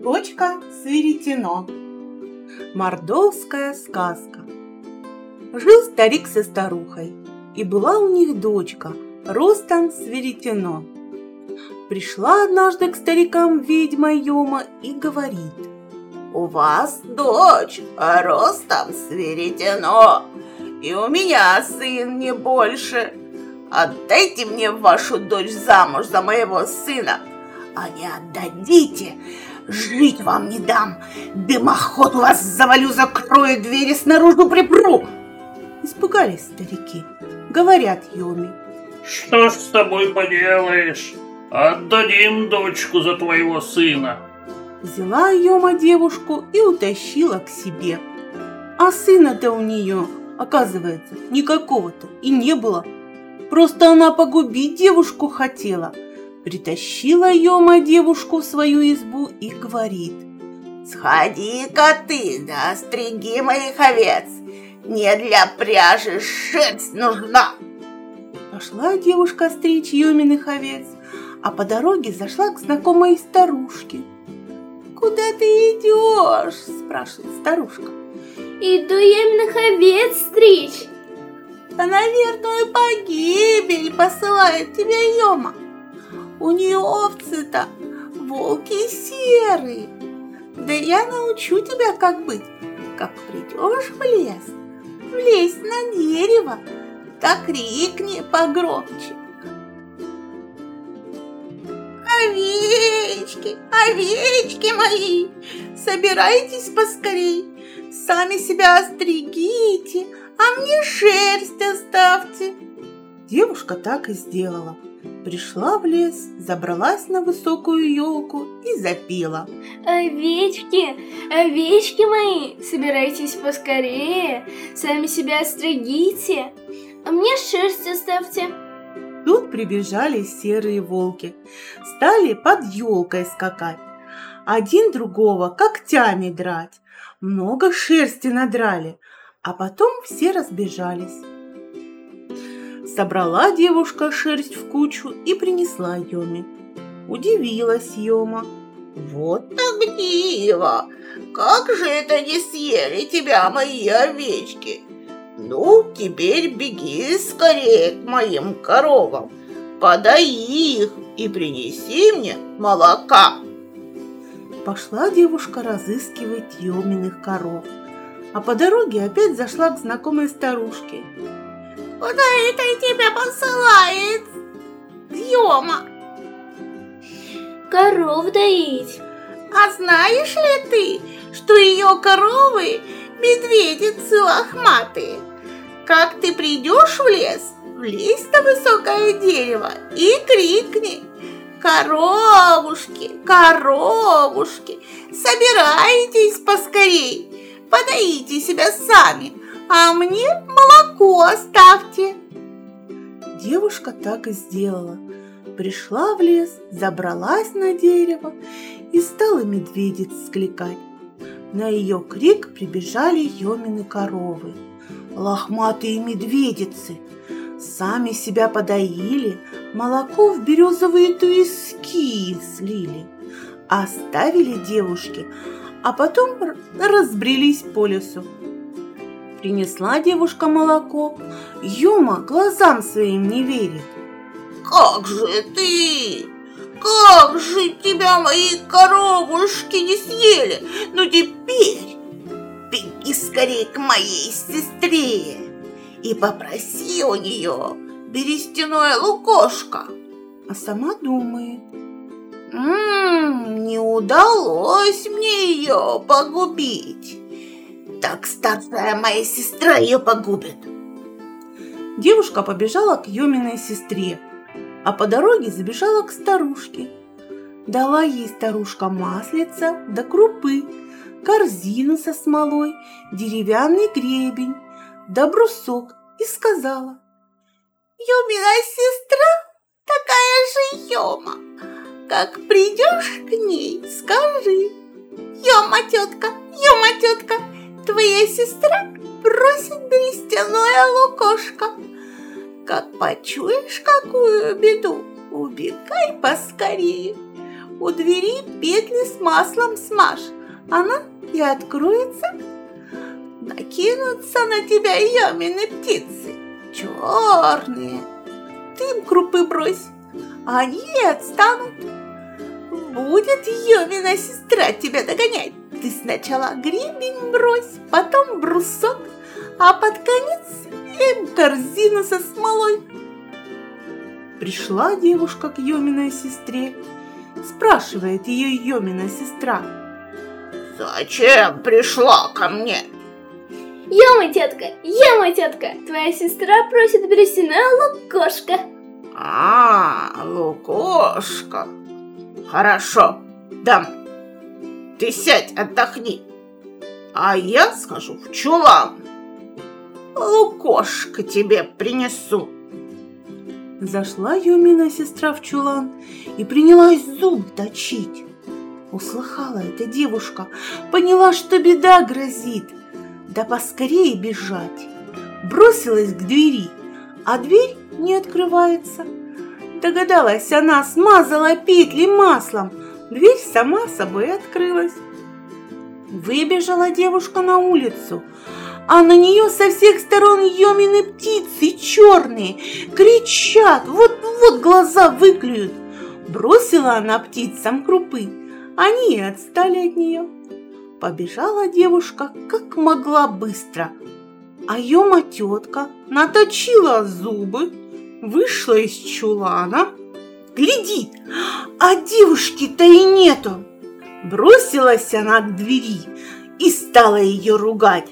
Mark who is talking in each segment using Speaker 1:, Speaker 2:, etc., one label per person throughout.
Speaker 1: Дочка с веретено. Мордовская сказка. Жил старик со старухой, и была у них дочка, ростом с веретено. Пришла однажды к старикам ведьма Йома и говорит,
Speaker 2: «У вас дочь, ростом с веретено, и у меня сын не больше. Отдайте мне вашу дочь замуж за моего сына, а не отдадите, жить вам не дам. Дымоход вас завалю, закрою двери, снаружи припру.
Speaker 1: Испугались старики. Говорят Йоми.
Speaker 3: Что ж с тобой поделаешь? Отдадим дочку за твоего сына.
Speaker 1: Взяла Йома девушку и утащила к себе. А сына-то у нее, оказывается, никакого-то и не было. Просто она погубить девушку хотела – Притащила Йома девушку в свою избу и говорит.
Speaker 2: «Сходи-ка ты, да стриги моих овец, не для пряжи шерсть нужна!»
Speaker 1: Пошла девушка стричь Йоминых овец, а по дороге зашла к знакомой старушке. «Куда ты идешь?» – спрашивает старушка.
Speaker 4: «Иду Йоминых овец стричь!»
Speaker 1: «А на верную погибель посылает тебя Йома!» У нее овцы-то волки серые. Да я научу тебя, как быть. Как придешь в лес, влезь на дерево, так крикни погромче. Овечки, овечки мои, собирайтесь поскорей, сами себя остригите, а мне шерсть оставьте. Девушка так и сделала – Пришла в лес, забралась на высокую елку и запела.
Speaker 4: Овечки, овечки мои, собирайтесь поскорее, сами себя стригите, а мне шерсть оставьте.
Speaker 1: Тут прибежали серые волки, стали под елкой скакать, один другого когтями драть, много шерсти надрали, а потом все разбежались. Собрала девушка шерсть в кучу и принесла Йоме. Удивилась Йома.
Speaker 2: Вот так диво! Как же это не съели тебя мои овечки? Ну, теперь беги скорее к моим коровам, подай их и принеси мне молока.
Speaker 1: Пошла девушка разыскивать Йоминых коров, а по дороге опять зашла к знакомой старушке
Speaker 2: Куда это тебя посылает? Ёма!
Speaker 4: Коров доить.
Speaker 2: А знаешь ли ты, что ее коровы медведицы лохматые? Как ты придешь в лес, влезь на высокое дерево и крикни «Коровушки, коровушки, собирайтесь поскорей, подоите себя сами, а мне молоко оставьте.
Speaker 1: Девушка так и сделала. Пришла в лес, забралась на дерево и стала медведиц скликать. На ее крик прибежали Йомины коровы. Лохматые медведицы сами себя подоили, молоко в березовые туиски слили. Оставили девушки, а потом разбрелись по лесу. Принесла девушка молоко. Юма глазам своим не верит.
Speaker 2: Как же ты? Как же тебя мои коровушки не съели? Ну теперь беги скорее к моей сестре и попроси у нее берестяное лукошко.
Speaker 1: А сама думает.
Speaker 2: Ммм, не удалось мне ее погубить так старшая моя сестра ее погубит.
Speaker 1: Девушка побежала к Юминой сестре, а по дороге забежала к старушке. Дала ей старушка маслица да крупы, корзину со смолой, деревянный гребень да брусок и сказала.
Speaker 2: Юмина сестра такая же Йома. Как придешь к ней, скажи. Йома, тетка, Йома, тетка, твоя сестра просит берестяное лукошко. Как почуешь какую беду, убегай поскорее.
Speaker 1: У двери петли с маслом смажь, она и откроется. Накинутся на тебя ямины птицы, черные. Ты им крупы брось, они отстанут. Будет Йомина сестра тебя догонять. Ты сначала гребень брось, потом брусок, а под конец им корзину со смолой. Пришла девушка к Йоминой сестре. Спрашивает ее Йомина сестра.
Speaker 2: Зачем пришла ко мне?
Speaker 4: Ёма, тетка, ёма, тетка, твоя сестра просит берестяное лукошко.
Speaker 2: А, лукошка. Хорошо, дам. Ты сядь, отдохни. А я схожу в чулан. Лукошка тебе принесу.
Speaker 1: Зашла Юмина сестра в чулан и принялась зуб точить. Услыхала эта девушка, поняла, что беда грозит. Да поскорее бежать. Бросилась к двери, а дверь не открывается. Догадалась она, смазала петли маслом. Дверь сама собой открылась. Выбежала девушка на улицу, а на нее со всех сторон емины птицы черные, кричат, вот-вот глаза выклюют. Бросила она птицам крупы, они и отстали от нее. Побежала девушка как могла быстро, а Йома тетка наточила зубы, вышла из чулана, глядит, а девушки-то и нету. Бросилась она к двери и стала ее ругать.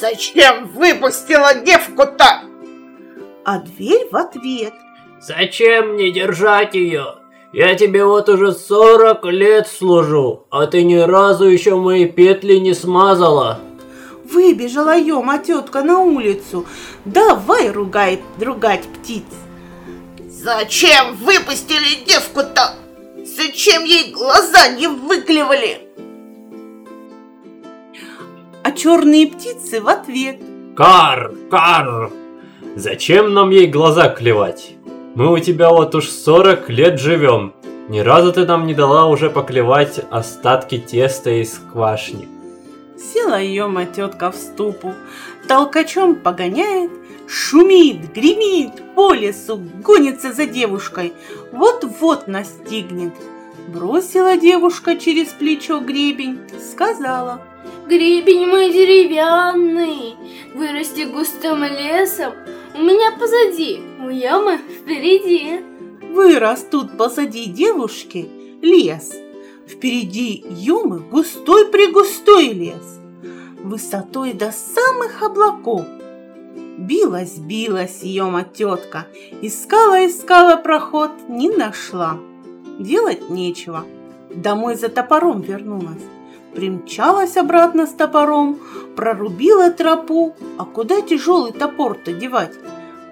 Speaker 2: Зачем выпустила девку-то?
Speaker 1: А дверь в ответ.
Speaker 5: Зачем мне держать ее? Я тебе вот уже сорок лет служу, а ты ни разу еще мои петли не смазала.
Speaker 1: Выбежала Йома тетка на улицу. Давай ругай, ругать птиц.
Speaker 2: Зачем выпустили девку-то? Зачем ей глаза не выклевали?
Speaker 1: А черные птицы в ответ.
Speaker 5: Кар, кар! Зачем нам ей глаза клевать? Мы у тебя вот уж сорок лет живем. Ни разу ты нам не дала уже поклевать остатки теста из квашни.
Speaker 1: Села ее тетка в ступу, толкачом погоняет, шумит, гремит по лесу, гонится за девушкой, вот-вот настигнет. Бросила девушка через плечо гребень, сказала.
Speaker 4: Гребень мой деревянный, вырасти густым лесом, у меня позади, у ямы впереди.
Speaker 1: Вырос тут позади девушки лес. Впереди юмы густой-пригустой лес, высотой до самых облаков. Билась-билась Йома тетка, искала-искала проход, не нашла. Делать нечего. Домой за топором вернулась. Примчалась обратно с топором, прорубила тропу. А куда тяжелый топор-то девать?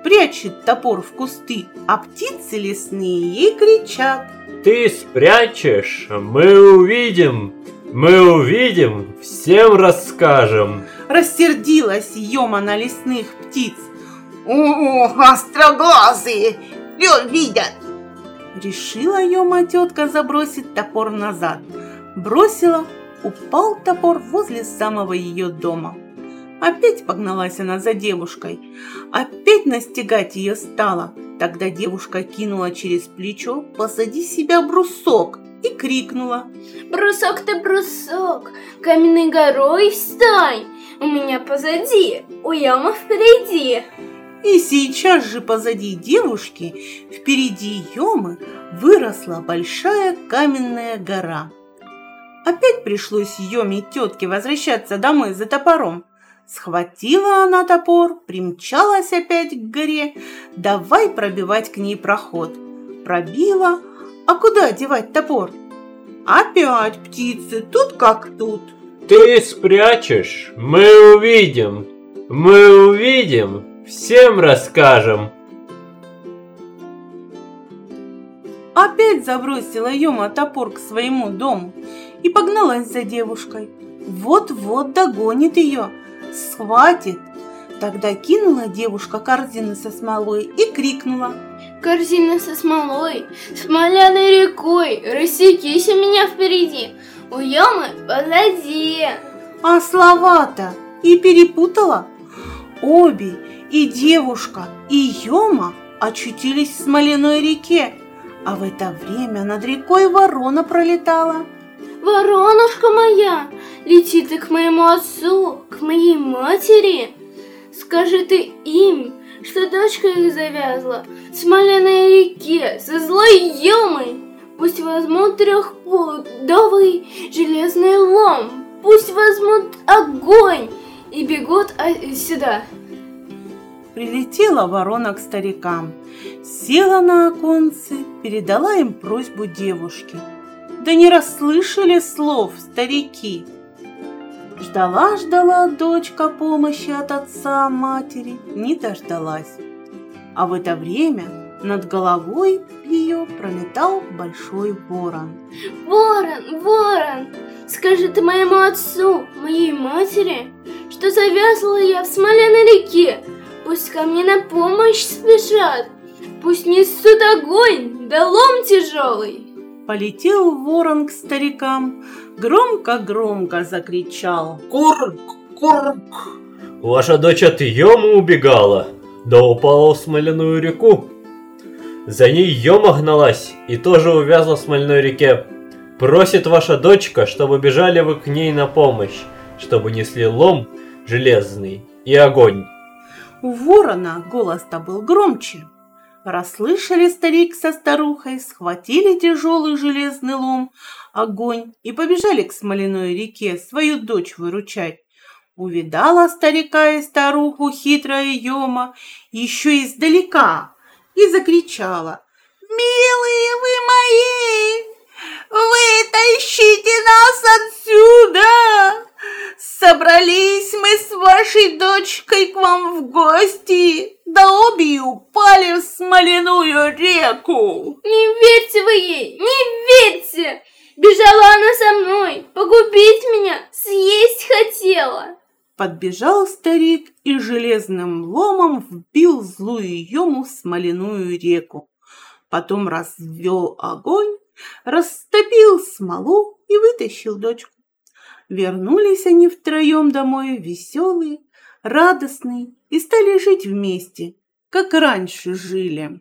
Speaker 1: Прячет топор в кусты, а птицы лесные ей кричат.
Speaker 5: Ты спрячешь, мы увидим, мы увидим, всем расскажем.
Speaker 1: Рассердилась Йома на лесных птиц.
Speaker 2: О, остроглазые, все видят.
Speaker 1: Решила Йома тетка забросить топор назад. Бросила, упал топор возле самого ее дома. Опять погналась она за девушкой. Опять настигать ее стала. Тогда девушка кинула через плечо позади себя брусок и крикнула.
Speaker 4: Брусок ты брусок, каменной горой встань. У меня позади, у ямы впереди.
Speaker 1: И сейчас же позади девушки, впереди Йомы, выросла большая каменная гора. Опять пришлось Йоме тетке возвращаться домой за топором. Схватила она топор, примчалась опять к горе, давай пробивать к ней проход. Пробила, а куда девать топор? Опять птицы, тут как тут.
Speaker 5: Ты спрячешь, мы увидим, мы увидим, всем расскажем.
Speaker 1: Опять забросила Йома топор к своему дому и погналась за девушкой. Вот-вот догонит ее, схватит. Тогда кинула девушка корзину со смолой и крикнула.
Speaker 4: Корзина со смолой, смоляной рекой, рассекись у меня впереди, у ямы позади.
Speaker 1: А слова-то и перепутала. Обе, и девушка, и Йома очутились в смоляной реке, а в это время над рекой ворона пролетала.
Speaker 4: Воронушка моя, лети ты к моему отцу, к моей матери. Скажи ты им, что дочка их завязла в смоляной реке со злой Емой. Пусть возьмут трехпудовый железный лом, пусть возьмут огонь и бегут а, сюда.
Speaker 1: Прилетела ворона к старикам, села на оконце, передала им просьбу девушки. Да не расслышали слов старики. Ждала-ждала дочка помощи от отца, матери, не дождалась. А в это время над головой ее пролетал большой ворон.
Speaker 4: Ворон, ворон, скажи ты моему отцу, моей матери, что завязла я в смоляной реке. Пусть ко мне на помощь спешат, пусть несут огонь, да лом тяжелый.
Speaker 1: Полетел ворон к старикам, громко-громко закричал.
Speaker 3: Курк, курк.
Speaker 5: Ваша дочь от Йома убегала, да упала в смоляную реку. За ней Йома гналась и тоже увязла в смольной реке. Просит ваша дочка, чтобы бежали вы к ней на помощь, чтобы несли лом железный и огонь.
Speaker 1: У ворона голос-то был громче. Расслышали старик со старухой, схватили тяжелый железный лом, огонь и побежали к смоляной реке свою дочь выручать. Увидала старика и старуху хитрая Йома еще издалека и закричала. «Милые вы мои, вытащите нас отсюда! Собрались мы с вашей дочкой к вам в гости, да обе и упали в смоляную реку.
Speaker 4: Не верьте вы ей, не верьте! Бежала она со мной, погубить меня, съесть хотела.
Speaker 1: Подбежал старик и железным ломом вбил злую Йому в смоляную реку. Потом развел огонь, растопил смолу и вытащил дочку. Вернулись они втроем домой веселые, радостные и стали жить вместе, как раньше жили.